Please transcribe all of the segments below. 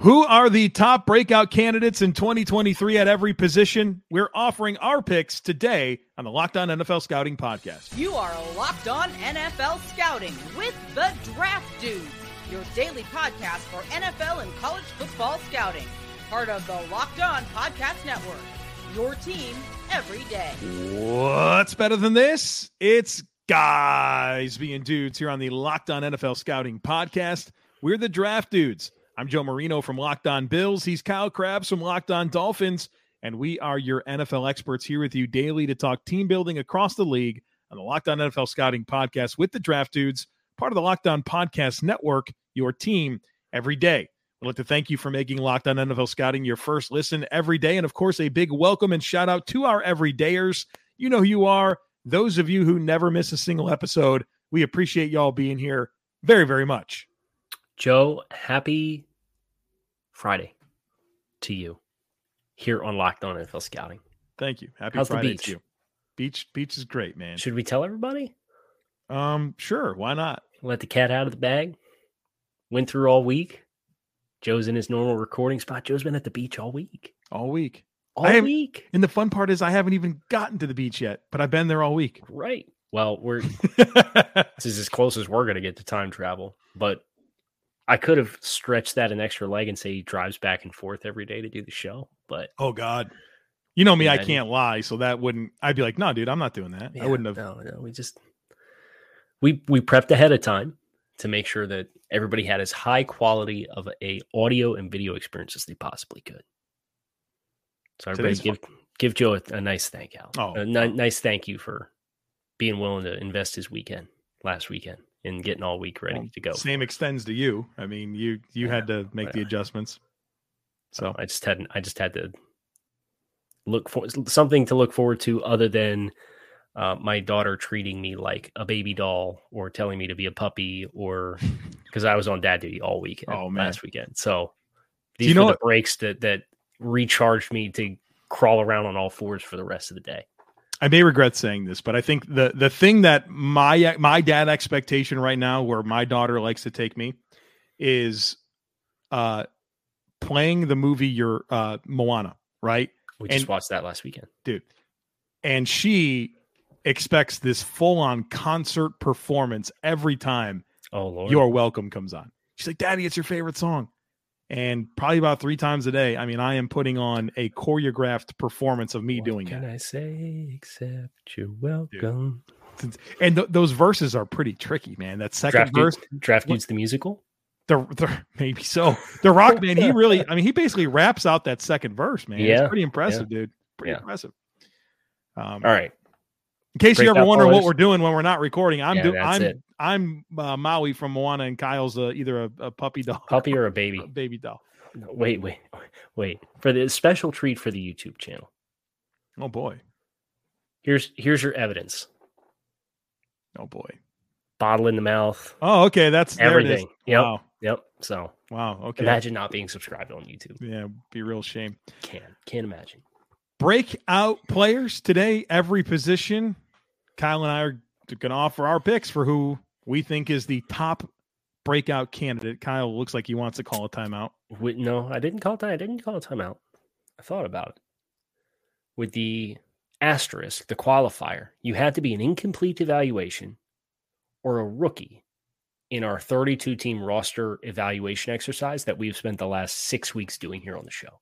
Who are the top breakout candidates in 2023 at every position? We're offering our picks today on the Locked On NFL Scouting Podcast. You are Locked On NFL Scouting with the Draft Dudes, your daily podcast for NFL and college football scouting. Part of the Locked On Podcast Network. Your team every day. What's better than this? It's guys being dudes here on the Locked On NFL Scouting Podcast. We're the Draft Dudes. I'm Joe Marino from Locked On Bills. He's Kyle Crabbs from Locked On Dolphins. And we are your NFL experts here with you daily to talk team building across the league on the Locked On NFL Scouting Podcast with the Draft Dudes, part of the Locked On Podcast Network, your team every day. I'd like to thank you for making Locked On NFL Scouting your first listen every day. And of course, a big welcome and shout out to our everydayers. You know who you are. Those of you who never miss a single episode, we appreciate y'all being here very, very much. Joe, happy Friday to you here on Locked On NFL Scouting. Thank you. Happy How's Friday the beach? to you. Beach beach is great, man. Should we tell everybody? Um, sure, why not? Let the cat out of the bag. Went through all week. Joe's in his normal recording spot. Joe's been at the beach all week. All week. All I am- week. And the fun part is I haven't even gotten to the beach yet, but I've been there all week. Right. Well, we're this is as close as we're going to get to time travel. But I could have stretched that an extra leg and say he drives back and forth every day to do the show. But oh God. You know me, I Yeah, I can't lie, so that wouldn't I'd be like, no, dude, I'm not doing that. I wouldn't have No, no, we just we we prepped ahead of time to make sure that everybody had as high quality of a audio and video experience as they possibly could. So everybody Today's give give Joe a, a nice thank out. Oh, a nice thank you for being willing to invest his weekend last weekend and getting all week ready Well, to go. Same extends to you. I mean, you you Yeah, had to make the adjustments. So I just had I just had to look for something to look forward to other than uh, my daughter treating me like a baby doll or telling me to be a puppy or because I was on dad duty all weekend Oh, man. last weekend. So these you know were the what- breaks that that recharged me to crawl around on all fours for the rest of the day. I may regret saying this, but I think the the thing that my my dad expectation right now, where my daughter likes to take me, is uh playing the movie your uh Moana, right? We just And- watched that last weekend. Dude. And she expects this full on concert performance every time Oh lord, Your Welcome comes on. She's like, Daddy, it's your favorite song. And probably about three times a day, I mean, I am putting on a choreographed performance of me What doing can it. Can I say except you're welcome? And th- those verses are pretty tricky, man. That second Draft verse, draft dudes the musical. the, the maybe so. The Rock Man, he really, I mean, he basically raps out that second verse, man. Yeah, it's pretty impressive, dude. Pretty Yeah. impressive. Um, All right, in case you ever wonder what we're doing when we're not recording, I'm Yeah, doing. I'm it. I'm uh, Maui from Moana, and Kyle's uh, either a, a puppy doll, puppy or a baby? or a baby doll. No, wait, wait, wait. For the special treat for the YouTube channel. Oh boy, Here's here's your evidence. oh boy. Bottle in the mouth. Oh, okay. That's there it is. Everything. Yep. Wow, Yep. So wow. Okay. imagine not being subscribed on YouTube. Yeah, be real shame. Can can't imagine. Breakout players today, every position. Kyle and I are going to offer our picks for who we think is the top breakout candidate. Kyle looks like he wants to call a timeout. Wait, no, I didn't call it. I didn't call it timeout. I thought about it. With the asterisk, the qualifier, you had to be an incomplete evaluation or a rookie in our 32 team roster evaluation exercise that we've spent the last six weeks doing here on the show.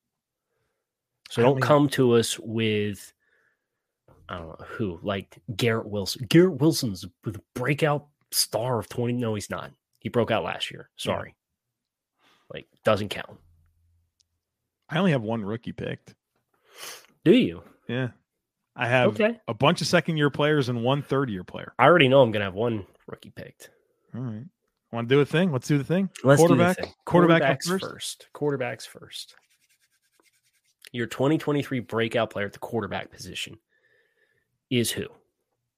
So don't come to us with I don't know who, like Garrett Wilson. Garrett Wilson's the breakout star of 20. No, he's not. He broke out last year. Sorry. Like, doesn't count. I only have one rookie picked. Do you? Yeah. I have Okay. a bunch of second year players and one third year player. I already know I'm going to have one rookie picked. All right. Want to do a thing? Let's do the thing. Let's quarterback. do the thing. Quarterback Quarterbacks first. first. Quarterbacks first. Your 2023 breakout player at the quarterback position is who?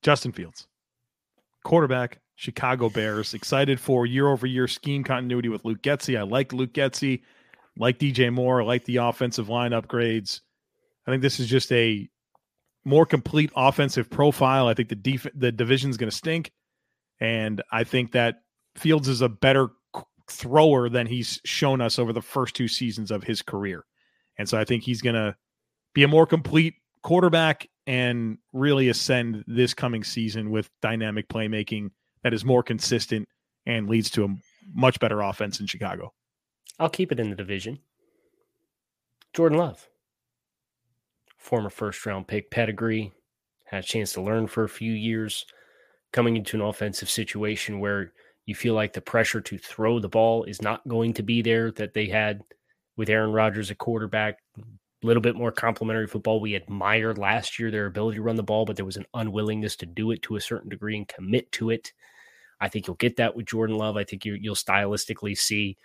Justin Fields, quarterback, Chicago Bears. Excited for year over year scheme continuity with Luke Getsy. I like Luke Getsy, like DJ Moore, I like the offensive line upgrades. I think this is just a more complete offensive profile. I think the def- the division's going to stink, and I think that Fields is a better thrower than he's shown us over the first two seasons of his career, and so I think he's going to be a more complete quarterback and really ascend this coming season with dynamic playmaking that is more consistent and leads to a much better offense in Chicago. I'll keep it in the division. Jordan Love, former first round pick pedigree, had a chance to learn for a few years, coming into an offensive situation where you feel like the pressure to throw the ball is not going to be there that they had with Aaron Rodgers at quarterback. A little bit more complimentary football. We admired last year their ability to run the ball, but there was an unwillingness to do it to a certain degree and commit to it. I think you'll get that with Jordan Love. I think you, will stylistically see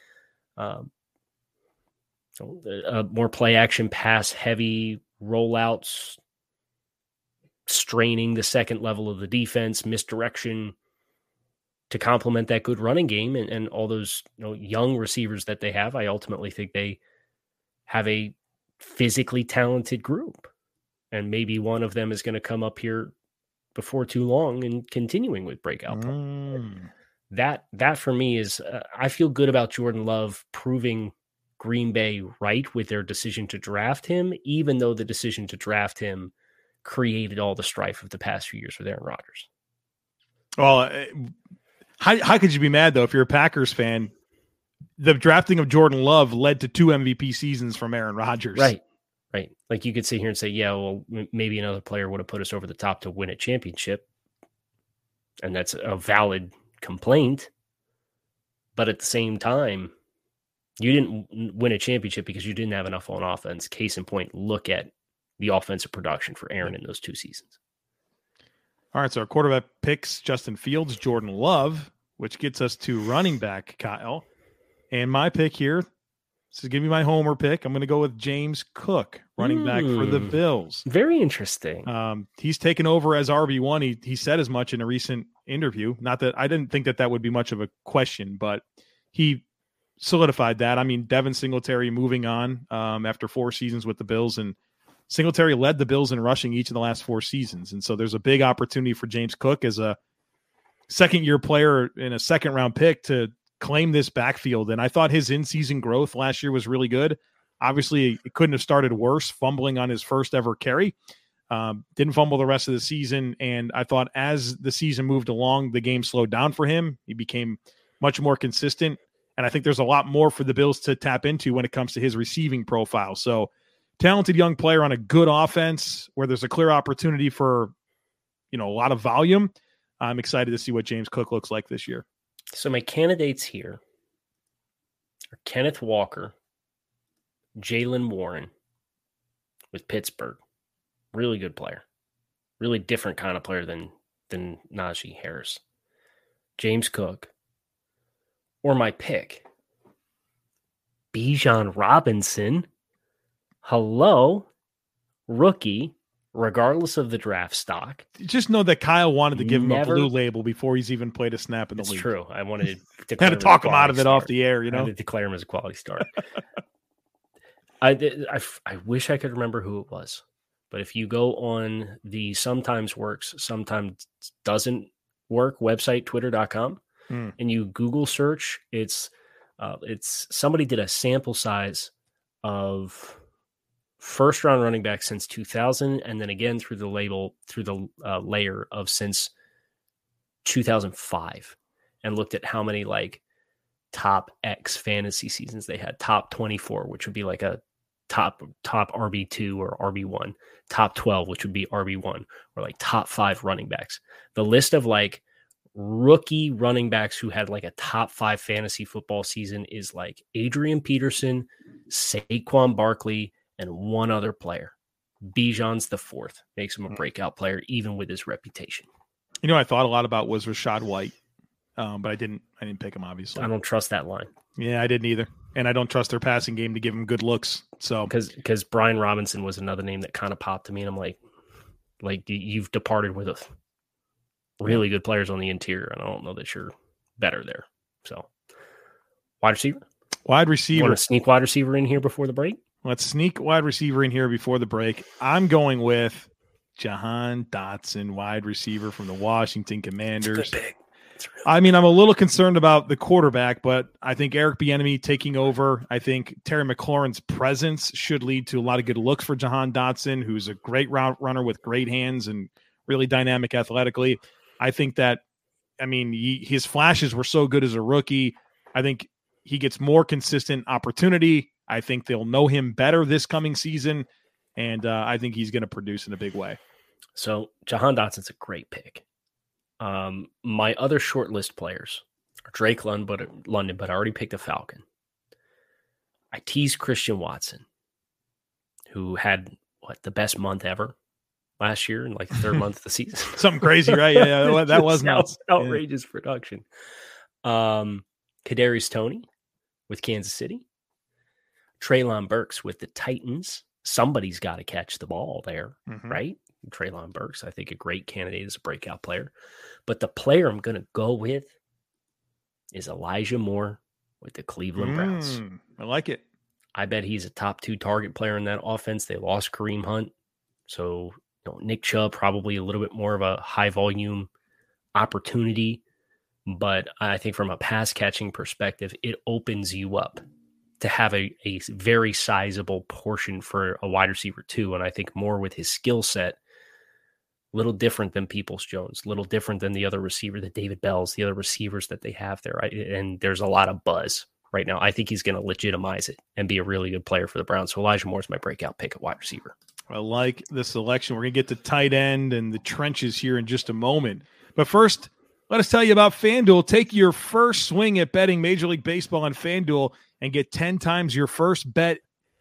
um, a more play action, pass heavy rollouts, straining the second level of the defense, misdirection to complement that good running game and, and all those you know, young receivers that they have. I ultimately think they have a physically talented group. And maybe one of them is going to come up here before too long and continuing with breakout. Mm. That that for me is uh, I feel good about Jordan Love proving Green Bay right with their decision to draft him, even though the decision to draft him created all the strife of the past few years with Aaron Rodgers. Well, uh, how how could you be mad though if you're a Packers fan? The drafting of Jordan Love led to two MVP seasons from Aaron Rodgers. Right. Right. Like you could sit here and say, yeah, well, m- maybe another player would have put us over the top to win a championship. And that's a valid complaint. But at the same time, you didn't win a championship because you didn't have enough on offense. Case in point, look at the offensive production for Aaron in those two seasons. All right. So our quarterback picks Justin Fields, Jordan Love, which gets us to running back, Kyle. And my pick here so give me my homer pick. I'm going to go with James Cook, running mm, back for the hmm. Bills. Very interesting. Um, he's taken over as RB one. He he said as much in a recent interview. Not that I didn't think that that would be much of a question, but he solidified that. I mean, Devin Singletary moving on um, after four seasons with the Bills, and Singletary led the Bills in rushing each of the last four seasons, and so there's a big opportunity for James Cook as a second year player in a second round pick to claim this backfield. And I thought his in season growth last year was really good. Obviously, it couldn't have started worse, fumbling on his first ever carry. Um, didn't fumble the rest of the season. And I thought as the season moved along, the game slowed down for him. He became much more consistent. And I think there's a lot more for the Bills to tap into when it comes to his receiving profile. So, talented young player on a good offense where there's a clear opportunity for, you know, a lot of volume. I'm excited to see what James Cook looks like this year. So my candidates here are Kenneth Walker, Jaylen Warren with Pittsburgh. Really good player. Really different kind of player than than Najee Harris. James Cook. Or my pick. Bijan Robinson. Hello. Rookie regardless of the draft stock. Just know that Kyle wanted to give Never, him a blue label before he's even played a snap in the it's league. true. I wanted to kind of talk him out of it off the air, you know. I to declare him as a quality start. I, I, I wish I could remember who it was, but if you go on the sometimes works, sometimes doesn't work website, twitter.com, mm. and you Google search, it's uh, it's somebody did a sample size of first round running back since 2000 and then again through the label through the uh, layer of since 2005 and looked at how many like top x fantasy seasons they had. Top 24 which would be like a top top rb2 or rb1 top 12 which would be rb1 or like top 5 running backs. The list of like rookie running backs who had like a top 5 fantasy football season is like Adrian Peterson, Saquon Barkley, and one other player. Bijan's the fourth, makes him a mm. breakout player, even with his reputation. You know, I thought a lot about was Rachaad White, um, but I didn't. I didn't pick him. Obviously, I don't trust that line. Yeah, I didn't either. and I don't trust their passing game to give him good looks. So because because Brian Robinson was another name that kind of popped to me, and I'm like, like you've departed with a really good players on the interior, and I don't know that you're better there. So wide receiver, wide receiver, want to sneak wide receiver in here before the break? Let's sneak wide receiver in here before the break. I'm going with Jahan Dotson, wide receiver from the Washington Commanders. Really I mean, I'm a little concerned about the quarterback, but I think Eric Bieniemy taking over. I think Terry McLaurin's presence should lead to a lot of good looks for Jahan Dotson, who's a great route runner with great hands and really dynamic athletically. I think that, I mean, he, his flashes were so good as a rookie. I think he gets more consistent opportunity. I think they'll know him better this coming season, and uh, I think he's going to produce in a big way. So Jahan Dotson's a great pick. Um, my other short list players are Drake London, but London, but I already picked a Falcon. I teased Christian Watson, who had what the best month ever last year in like the third month of the season. Something crazy, right? Yeah, yeah that was nuts. outrageous yeah. production. Um, Kadarius Toney with Kansas City. Treylon Burks with the Titans. Somebody's got to catch the ball there, mm-hmm. right? Treylon Burks, I think a great candidate as a breakout player. But the player I'm going to go with is Elijah Moore with the Cleveland mm, Browns. I like it. I bet he's a top two target player in that offense. They lost Kareem Hunt. So you know, Nick Chubb probably a little bit more of a high volume opportunity. But I think from a pass catching perspective, it opens you up to have a, a very sizable portion for a wide receiver too. And I think more with his skill set, a little different than Peoples Jones, a little different than the other receiver, the David Bells, the other receivers that they have there. Right? And there's a lot of buzz right now. I think he's going to legitimize it and be a really good player for the Browns. So Elijah Moore's my breakout pick at wide receiver. I like the selection. We're going to get to tight end and the trenches here in just a moment. But first, let us tell you about FanDuel. Take your first swing at betting Major League Baseball on FanDuel and get 10 times your first bet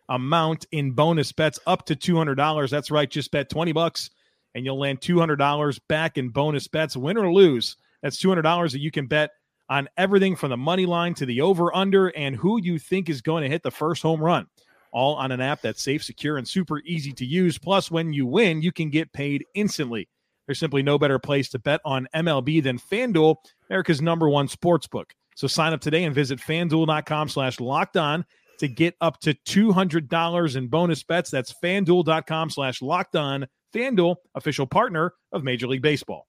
amount in bonus bets up to $200. That's right, just bet 20 bucks and you'll land $200 back in bonus bets, win or lose. That's $200 that you can bet on everything from the money line to the over under and who you think is going to hit the first home run. All on an app that's safe, secure, and super easy to use. Plus, when you win, you can get paid instantly. There's simply no better place to bet on MLB than FanDuel, America's number one sports book. So sign up today and visit fanduel.com slash locked on to get up to $200 in bonus bets. That's fanduel.com slash locked on. FanDuel, official partner of Major League Baseball.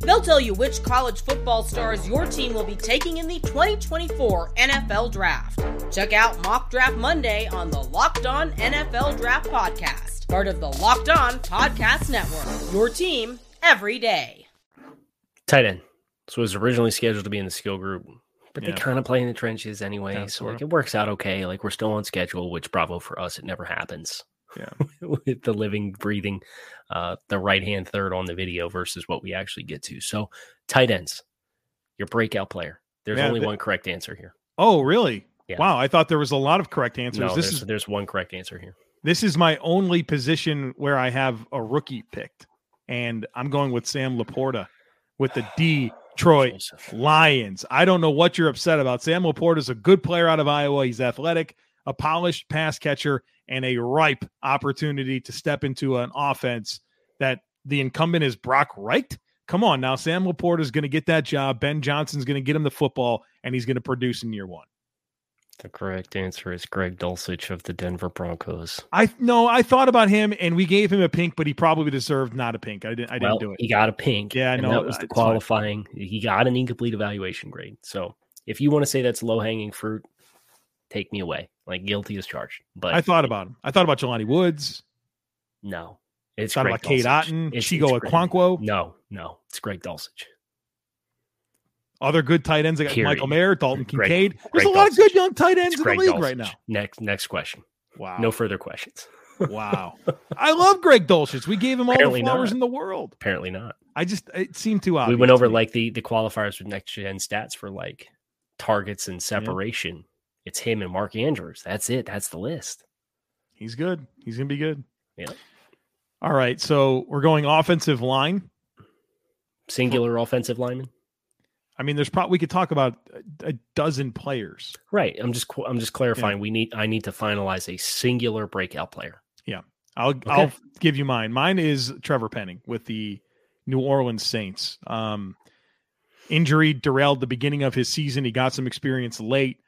They'll tell you which college football stars your team will be taking in the 2024 NFL Draft. Check out Mock Draft Monday on the Locked On NFL Draft Podcast, part of the Locked On Podcast Network. Your team every day. Tight end. So it was originally scheduled to be in the skill group, but yeah. they kind of play in the trenches anyway. Yeah, so like it works out okay. Like we're still on schedule, which bravo for us. It never happens. Yeah. with the living, breathing, uh, the right hand third on the video versus what we actually get to. So tight ends, your breakout player. There's yeah, only one correct answer here. Oh, really? Yeah. Wow. I thought there was a lot of correct answers. No, this there's, is there's one correct answer here. This is my only position where I have a rookie picked, and I'm going with Sam LaPorta with the Detroit Lions. I don't know what you're upset about. Sam LaPorta is a good player out of Iowa. He's athletic, a polished pass catcher, and a ripe opportunity to step into an offense that the incumbent is Brock Wright. Come on now, Sam LaPorta is going to get that job. Ben Johnson's going to get him the football, and he's going to produce in year one. The correct answer is Greg Dulcich of the Denver Broncos. I no, I thought about him, and we gave him a pink, but he probably deserved not a pink. I didn't. I didn't do it. He got a pink. Yeah, no, that was the qualifying. He got an incomplete evaluation grade. So if you want to say that's low hanging fruit, take me away. Like guilty as charged. But I thought about him. I thought about Jelani Woods. No, it's thought Greg about Cade Otton, it's, Chigbo Okonkwo. No, no, it's Greg Dulcich. Other good tight ends, like Period. Michael Mayer, Dalton Greg, Kincaid. There's Greg a lot Dulcich. of good young tight ends it's in Greg the league Dulcich. right now. Next, next question. Wow. No further questions. wow. I love Greg Dulcich. We gave him all Apparently the flowers not. in the world. Apparently not. I just it seemed too obvious. we went over like the the qualifiers with next gen stats for like targets and separation. It's him and Mark Andrews. That's it. That's the list. he's good. He's gonna be good. Yeah. All right. So we're going offensive line. Singular offensive lineman. I mean, there's probably we could talk about a, dozen players. Right. I'm just qu- I'm just clarifying. We need I need to finalize a singular breakout player. Yeah. I'll I'll give you mine. Mine is Trevor Penning with the New Orleans Saints. Um, injury derailed the beginning of his season. He got some experience late.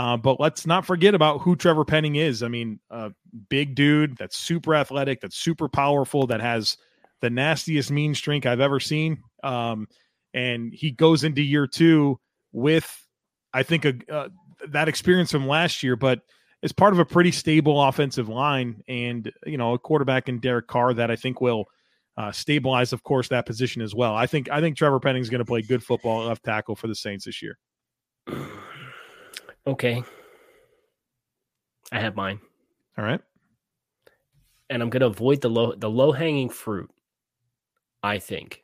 Uh, but let's not forget about who Trevor Penning is. I mean, a big dude that's super athletic, that's super powerful, that has the nastiest mean streak I've ever seen. Um, and he goes into year two with, I think, a, uh, that experience from last year, but is part of a pretty stable offensive line and, you know, a quarterback in Derek Carr that I think will uh, stabilize, of course, that position as well. I think I think Trevor Penning is going to play good football left tackle for the Saints this year. Okay. I have mine. All right. and I'm going to avoid the low the low hanging fruit. I think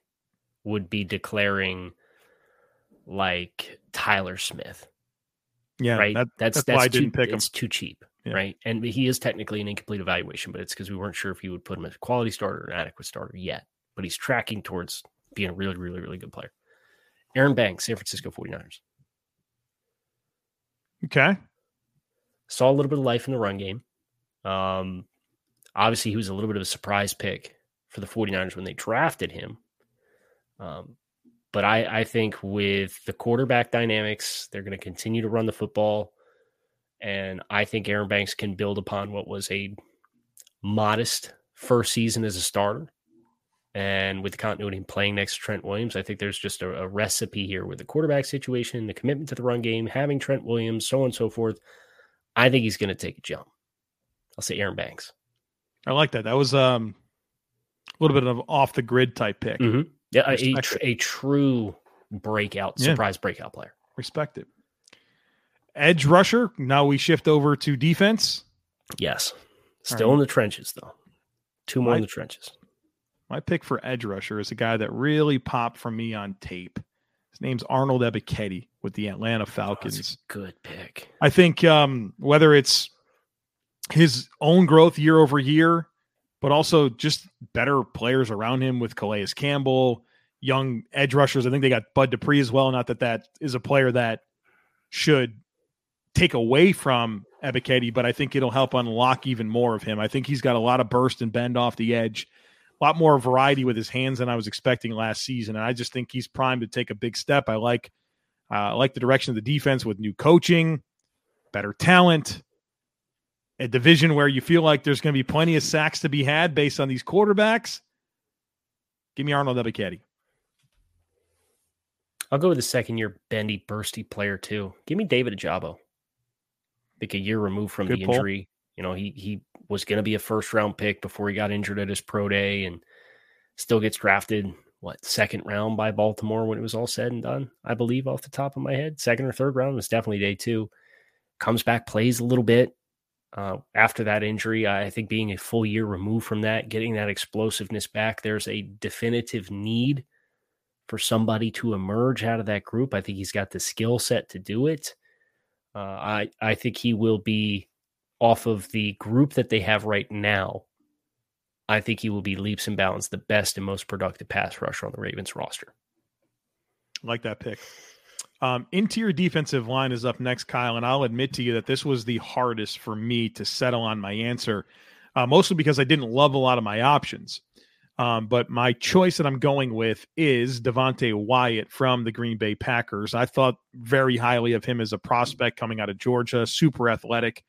would be declaring like Tyler Smith, Yeah. right? that- that's that's that's, why I too, didn't pick him. It's too cheap, Yeah. right? And he is technically an incomplete evaluation, but it's because we weren't sure if he would put him as a quality starter or an adequate starter yet. But he's tracking towards being a really, really, really good player. Aaron Banks, San Francisco 49ers. Okay. saw a little bit of life in the run game. Um, obviously, he was a little bit of a surprise pick for the 49ers when they drafted him. Um, but I, I think with the quarterback dynamics, they're going to continue to run the football. And I think Aaron Banks can build upon what was a modest first season as a starter. And with the continuity in playing next to Trent Williams, I think there's just a, a recipe here with the quarterback situation, the commitment to the run game, having Trent Williams, so on and so forth. I think he's going to take a jump. I'll say Aaron Banks. I like that. That was um a little bit of off the grid type pick. Mm-hmm. Yeah, a, tr- a true breakout, Yeah. surprise breakout player. Respect it. Edge rusher. Now we shift over to defense. Yes. Still right. in the trenches, though. Two more in the trenches. My pick for edge rusher is a guy that really popped for me on tape. His name's Arnold Ebiketie with the Atlanta Oh, Falcons. a good pick. I think um, whether it's his own growth year over year, but also just better players around him with Calais Campbell, young edge rushers. I think they got Bud Dupree as well. Not that that is a player that should take away from Ebiketie, but I think it'll help unlock even more of him. I think he's got a lot of burst and bend off the edge, a lot more variety with his hands than I was expecting last season. And I just think he's primed to take a big step. I like uh, I like the direction of the defense with new coaching, better talent, a division where you feel like there's going to be plenty of sacks to be had based on these quarterbacks. Give me Arnold Ebiketie. I'll go with the second year bendy, bursty player, too. Give me David Ojabo. I think a year removed from Good the pull. injury. You know, he he was going to be a first round pick before he got injured at his pro day and still gets drafted, what, second round by Baltimore when it was all said and done, I believe, off the top of my head. Second or third round was definitely day two. Comes back, plays a little bit. Uh, after that injury, I think being a full year removed from that, getting that explosiveness back, there's a definitive need for somebody to emerge out of that group. I think he's got the skill set to do it. Uh, I I think he will be off of the group that they have right now. I think he will be leaps and bounds the best and most productive pass rusher on the Ravens roster. I like that pick. Um, interior defensive line is up next, Kyle, and I'll admit to you that this was the hardest for me to settle on my answer, uh, mostly because I didn't love a lot of my options. Um, but my choice that I'm going with is Devonte Wyatt from the Green Bay Packers. I thought very highly of him as a prospect coming out of Georgia, super athletic,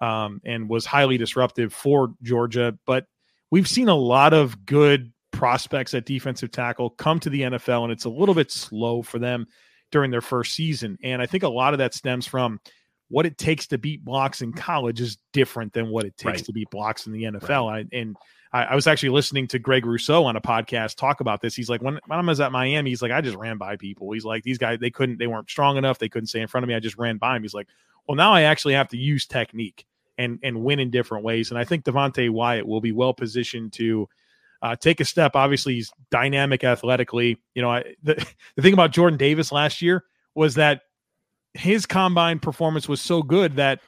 um, and was highly disruptive for Georgia. But we've seen a lot of good prospects at defensive tackle come to the NFL, and it's a little bit slow for them during their first season. And I think a lot of that stems from what it takes to beat blocks in college is different than what it takes Right. to beat blocks in the NFL. I, and I, I was actually listening to Greg Rousseau on a podcast talk about this. He's like, when, when I was at Miami, he's like, I just ran by people. He's like, these guys, they couldn't, they weren't strong enough. They couldn't stay in front of me. I just ran by him. He's like, well, now I actually have to use technique. and and win in different ways. And I think Devonte Wyatt will be well positioned to uh, take a step. Obviously, he's dynamic athletically. You know, I, the the thing about Jordan Davis last year was that his combine performance was so good that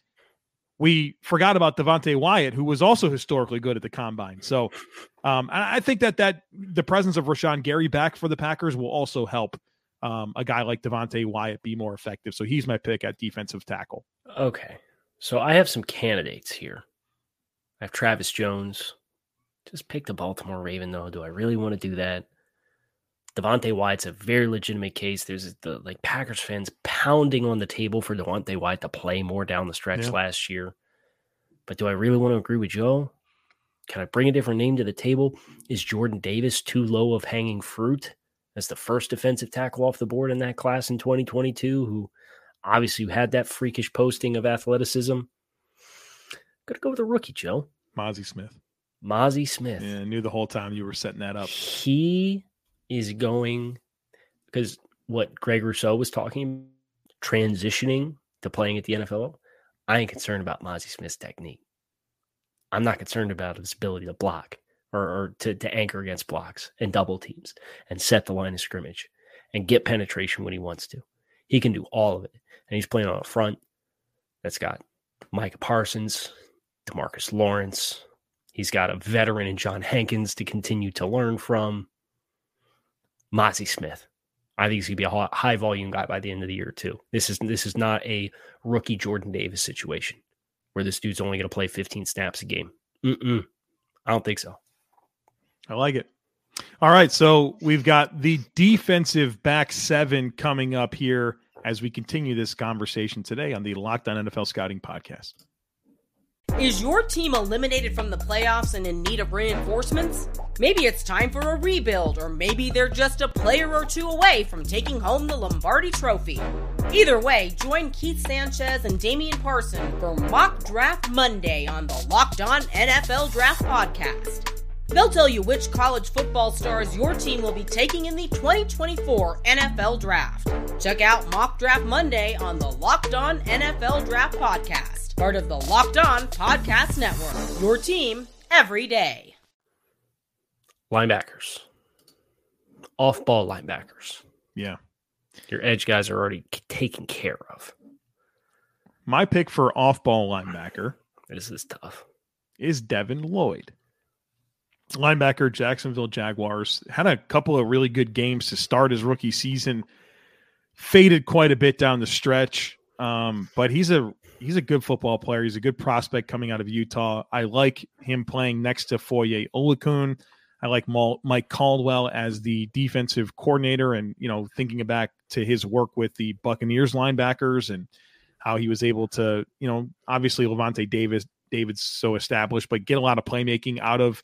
we forgot about Devonte Wyatt, who was also historically good at the combine. So um, I think that that the presence of Rashan Gary back for the Packers will also help um, a guy like Devonte Wyatt be more effective. So he's my pick at defensive tackle. Okay, so I have some candidates here. I have Travis Jones. Just pick the Baltimore Raven though. Do I really want to do that? Devonte Wyatt's a very legitimate case. There's the like Packers fans pounding on the table for Devonte Wyatt to play more down the stretch yeah. last year. But do I really want to agree with Joe? Can I bring a different name to the table? Is Jordan Davis too low of hanging fruit as the first defensive tackle off the board in that class in 2022? Who obviously had that freakish posting of athleticism. Gotta go with a rookie, Joe. Mazi Smith. Mazi Smith. Yeah, I knew the whole time you were setting that up. He is going because what Greg Rousseau was talking, transitioning to playing at the NFL. I ain't concerned about Mazi Smith's technique. I'm not concerned about his ability to block or, or to, to anchor against blocks and double teams and set the line of scrimmage and get penetration when he wants to. He can do all of it. And he's playing on a front that's got Micah Parsons, Demarcus Lawrence. He's got a veteran in John Hankins to continue to learn from. Mazi Smith. I think he's going to be a high volume guy by the end of the year too. This is this is not a rookie Jordan Davis situation where this dude's only going to play 15 snaps a game. Mm-mm. I don't think so. I like it. All right, so we've got the defensive back seven coming up here as we continue this conversation today on the Locked On NFL Scouting Podcast. Is your team eliminated from the playoffs and in need of reinforcements? Maybe it's time for a rebuild, or maybe they're just a player or two away from taking home the Lombardi Trophy. Either way, join Keith Sanchez and Damian Parson for Mock Draft Monday on the Locked On NFL Draft Podcast. They'll tell you which college football stars your team will be taking in the 2024 NFL Draft. Check out Mock Draft Monday on the Locked On NFL Draft Podcast part of the Locked On Podcast Network. Your team every day. Linebackers, off ball linebackers. Yeah. Your edge guys are already taken care of. My pick for off ball linebacker this is tough. Is Devin Lloyd. Linebacker, Jacksonville Jaguars. Had a couple of really good games to start his rookie season. Faded quite a bit down the stretch. Um, but he's a he's a good football player. He's a good prospect coming out of Utah. I like him playing next to Foye Oluokun. I like Mike Caldwell as the defensive coordinator, and you know, thinking back to his work with the Buccaneers linebackers and how he was able to, you know, obviously Lavonte Davis, David's so established, but get a lot of playmaking out of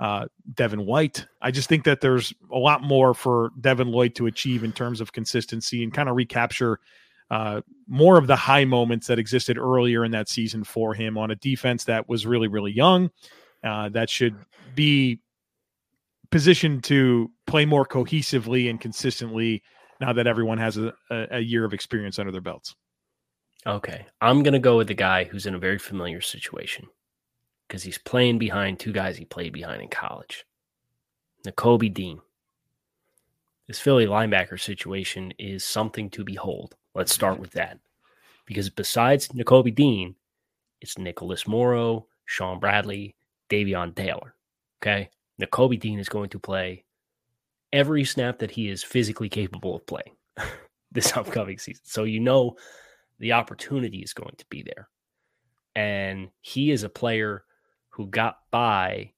uh, Devin White. I just think that there's a lot more for Devin Lloyd to achieve in terms of consistency and kind of recapture uh, more of the high moments that existed earlier in that season for him on a defense that was really, really young. Uh, that should be positioned to play more cohesively and consistently now that everyone has a, a year of experience under their belts. Okay. I'm going to go with the guy who's in a very familiar situation because he's playing behind two guys he played behind in college. Nakobe Dean. This Philly linebacker situation is something to behold. Let's start with that. Because besides Nakobe Dean, it's Nicholas Morrow, Shaun Bradley, Davion Taylor. Okay. Nakobe Dean is going to play every snap that he is physically capable of playing this upcoming season. So you know the opportunity is going to be there. And he is a player who got by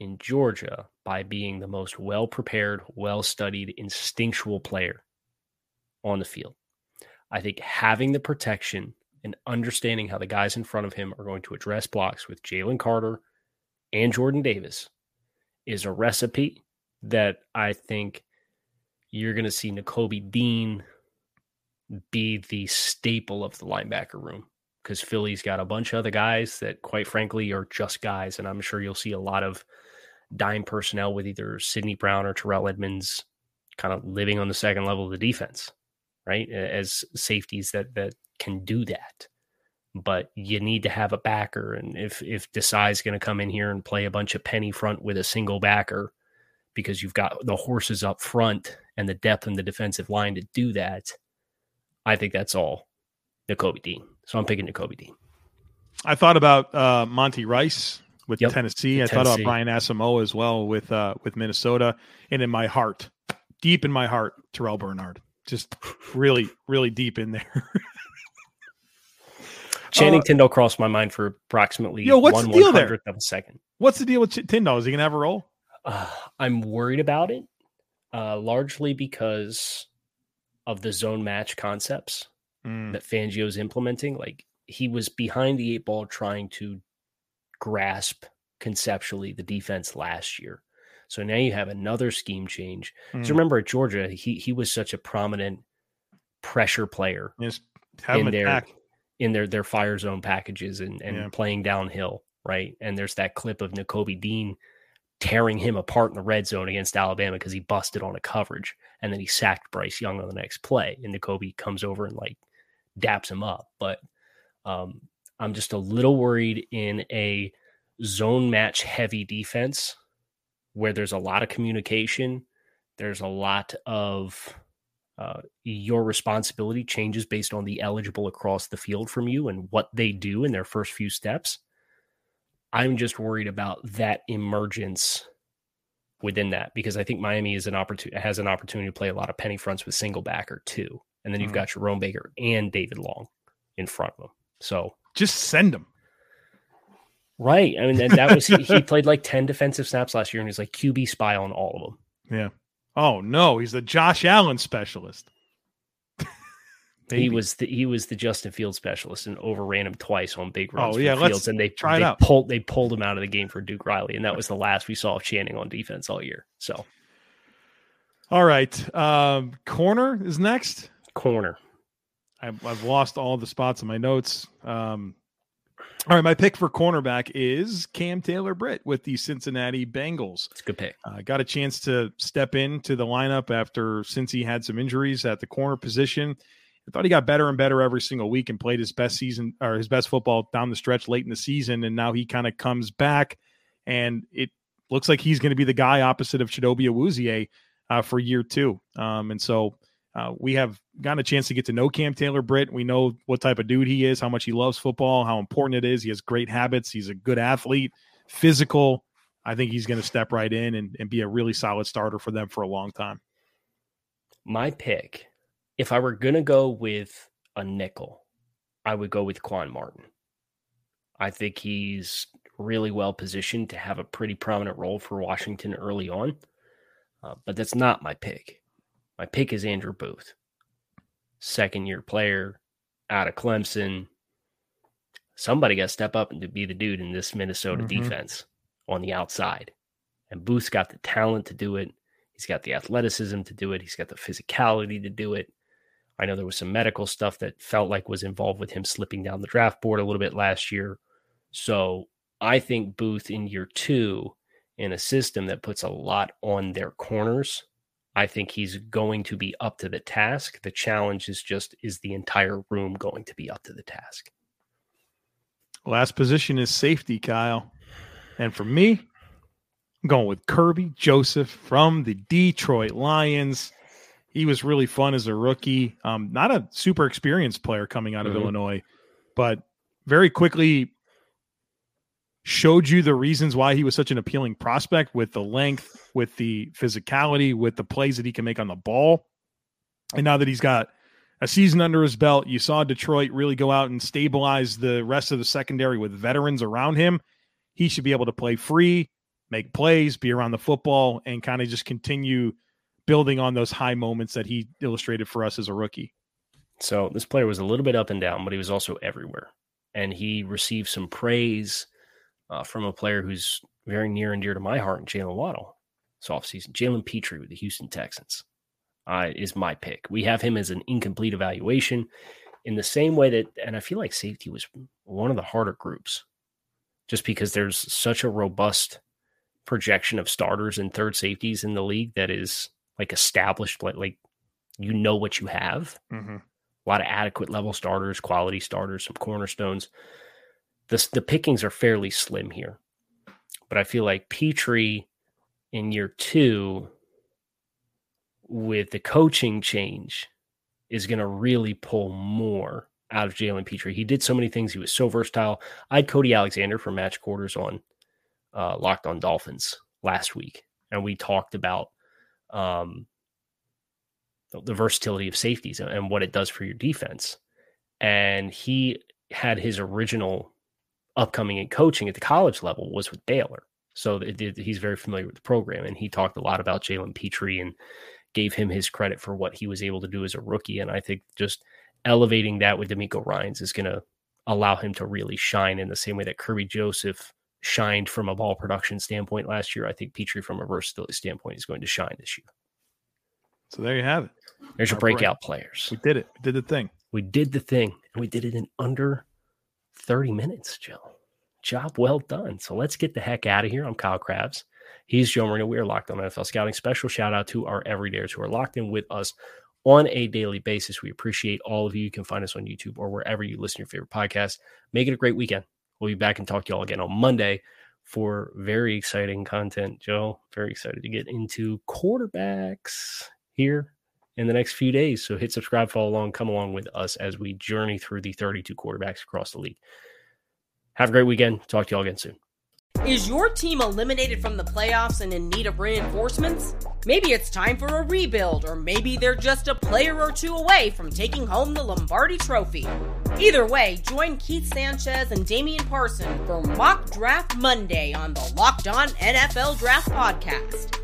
in Georgia by being the most well prepared, well studied, instinctual player on the field. I think having the protection and understanding how the guys in front of him are going to address blocks with Jalen Carter and Jordan Davis is a recipe that I think you're going to see Nakobe Dean be the staple of the linebacker room because Philly's got a bunch of other guys that, quite frankly, are just guys. And I'm sure you'll see a lot of dime personnel with either Sydney Brown or Terrell Edmunds kind of living on the second level of the defense right? As safeties that that can do that. but you need to have a backer. And if if Desai's going to come in here and play a bunch of penny front with a single backer, because you've got the horses up front and the depth in the defensive line to do that, I think that's all Nakobe Dean. So I'm picking Nakobe Dean. I thought about uh, Monty Rice with Yep, Tennessee. I with thought about Brian Asamoah as well with uh, with Minnesota, and in my heart, deep in my heart, Terrell Bernard, just really, really deep in there. Channing Tindall crossed my mind for approximately Uh, Yo, what's one the deal there? of a second. What's the deal with Ch- Tindall? Is he gonna have a role? Uh, I'm worried about it, uh, largely because of the zone match concepts Mm, that Fangio's implementing. Like he was behind the eight ball trying to grasp conceptually the defense last year. So now you have another scheme change. mm. So remember at Georgia, he he was such a prominent pressure player in their attack. in their their fire zone packages and and Yeah. playing downhill, right? And there's that clip of Nakobe Dean tearing him apart in the red zone against Alabama because he busted on a coverage, and then he sacked Bryce Young on the next play, and Nakobe comes over and like daps him up. But um, I'm just a little worried in a zone match heavy defense where there's a lot of communication, there's a lot of uh, your responsibility changes based on the eligible across the field from you and what they do in their first few steps. I'm just worried about that emergence within that because I think Miami is an opportunity has an opportunity to play a lot of penny fronts with single backer too, and then you've Mhm. got Jerome Baker and David Long in front of them. So Just send him. right, I mean that was he, he played like ten defensive snaps last year and he's like QB spy on all of them. Yeah. Oh no, he's the Josh Allen specialist. He was the he was the Justin Fields specialist and overran him twice on big runs. Oh, yeah, let's Fields, and they try they out. pulled they pulled him out of the game for Duke Riley, and that was the last we saw of Channing on defense all year. So All right. Um, corner is next. Corner, I've, I've lost all the spots in my notes. Um, all right, my pick for cornerback is Cam Taylor Britt with the Cincinnati Bengals. it's a good pick. Uh, got a chance to step into the lineup after since he had some injuries at the corner position. I thought he got better and better every single week and played his best season or his best football down the stretch late in the season. And now he kind of comes back, and it looks like he's going to be the guy opposite of Chidobe Awuzie uh, for year two. Um, and so uh, we have gotten a chance to get to know Cam Taylor Britt. We know what type of dude he is, how much he loves football, how important it is. He has great habits. He's a good athlete, physical. I think he's going to step right in and, and be a really solid starter for them for a long time. My pick, if I were gonna go with a nickel, I would go with Quan Martin. I think he's really well positioned to have a pretty prominent role for Washington early on, uh, but that's not my pick. My pick is Andrew Booth, second year player out of Clemson. Somebody got to step up and to be the dude in this Minnesota Mhm. defense on the outside. And Booth's got the talent to do it. He's got the athleticism to do it. He's got the physicality to do it. I know there was some medical stuff that felt like was involved with him slipping down the draft board a little bit last year. So I think Booth in year two, in a system that puts a lot on their corners, I think he's going to be up to the task. The challenge is just is the entire room going to be up to the task? Last position is safety, Kyle. And for me, I'm going with Kerby Joseph from the Detroit Lions. He was really fun as a rookie. Um, not a super experienced player coming out of Mhm. Illinois, but very quickly showed you the reasons why he was such an appealing prospect with the length, with the physicality, with the plays that he can make on the ball. And now that he's got a season under his belt, you saw Detroit really go out and stabilize the rest of the secondary with veterans around him. He should be able to play free, make plays, be around the football, and kind of just continue building on those high moments that he illustrated for us as a rookie. So this player was a little bit up and down, but he was also everywhere. And he received some praise uh, from a player who's very near and dear to my heart, and Jaylen Waddle, this offseason. Jalen Pitre with the Houston Texans uh, is my pick. We have him as an incomplete evaluation in the same way that, and I feel like safety was one of the harder groups just because there's such a robust projection of starters and third safeties in the league that is like established, like, like you know what you have Mm-hmm. a lot of adequate level starters, quality starters, some cornerstones. The, the pickings are fairly slim here. But I feel like Pitre in year two, with the coaching change, is going to really pull more out of Jalen Pitre. He did so many things. He was so versatile. I had Cody Alexander from Match Quarters on uh, Locked on Dolphins last week, and we talked about um, the versatility of safeties and what it does for your defense. And he had his original upcoming in coaching at the college level was with Baylor. So it, it, he's very familiar with the program. And he talked a lot about Jalen Pitre and gave him his credit for what he was able to do as a rookie. And I think just elevating that with DeMeco Ryans is going to allow him to really shine in the same way that Kerby Joseph shined from a ball production standpoint last year. I think Pitre from a versatility standpoint is going to shine this year. So there you have it. There's your breakout players. We did it. We did the thing. We did the thing, and we did it in under 30 minutes, Joe. Job well done. So let's get the heck out of here. I'm Kyle Crabbs. He's Joe Marino. We are locked on NFL scouting. Special shout out to our everydayers who are locked in with us on a daily basis. We appreciate all of you. You can find us on YouTube or wherever you listen to your favorite podcast. Make it a great weekend. We'll be back and talk to you all again on Monday for very exciting content, Joe. Very excited to get into quarterbacks here in the next few days. So hit subscribe, follow along, come along with us as we journey through the 32 quarterbacks across the league. Have a great weekend. Talk to you all again soon. Is your team eliminated from the playoffs and in need of reinforcements? Maybe it's time for a rebuild, or maybe they're just a player or two away from taking home the Lombardi Trophy. Either way, join Keith Sanchez and Damian Parson for Mock Draft Monday on the Locked On NFL Draft Podcast.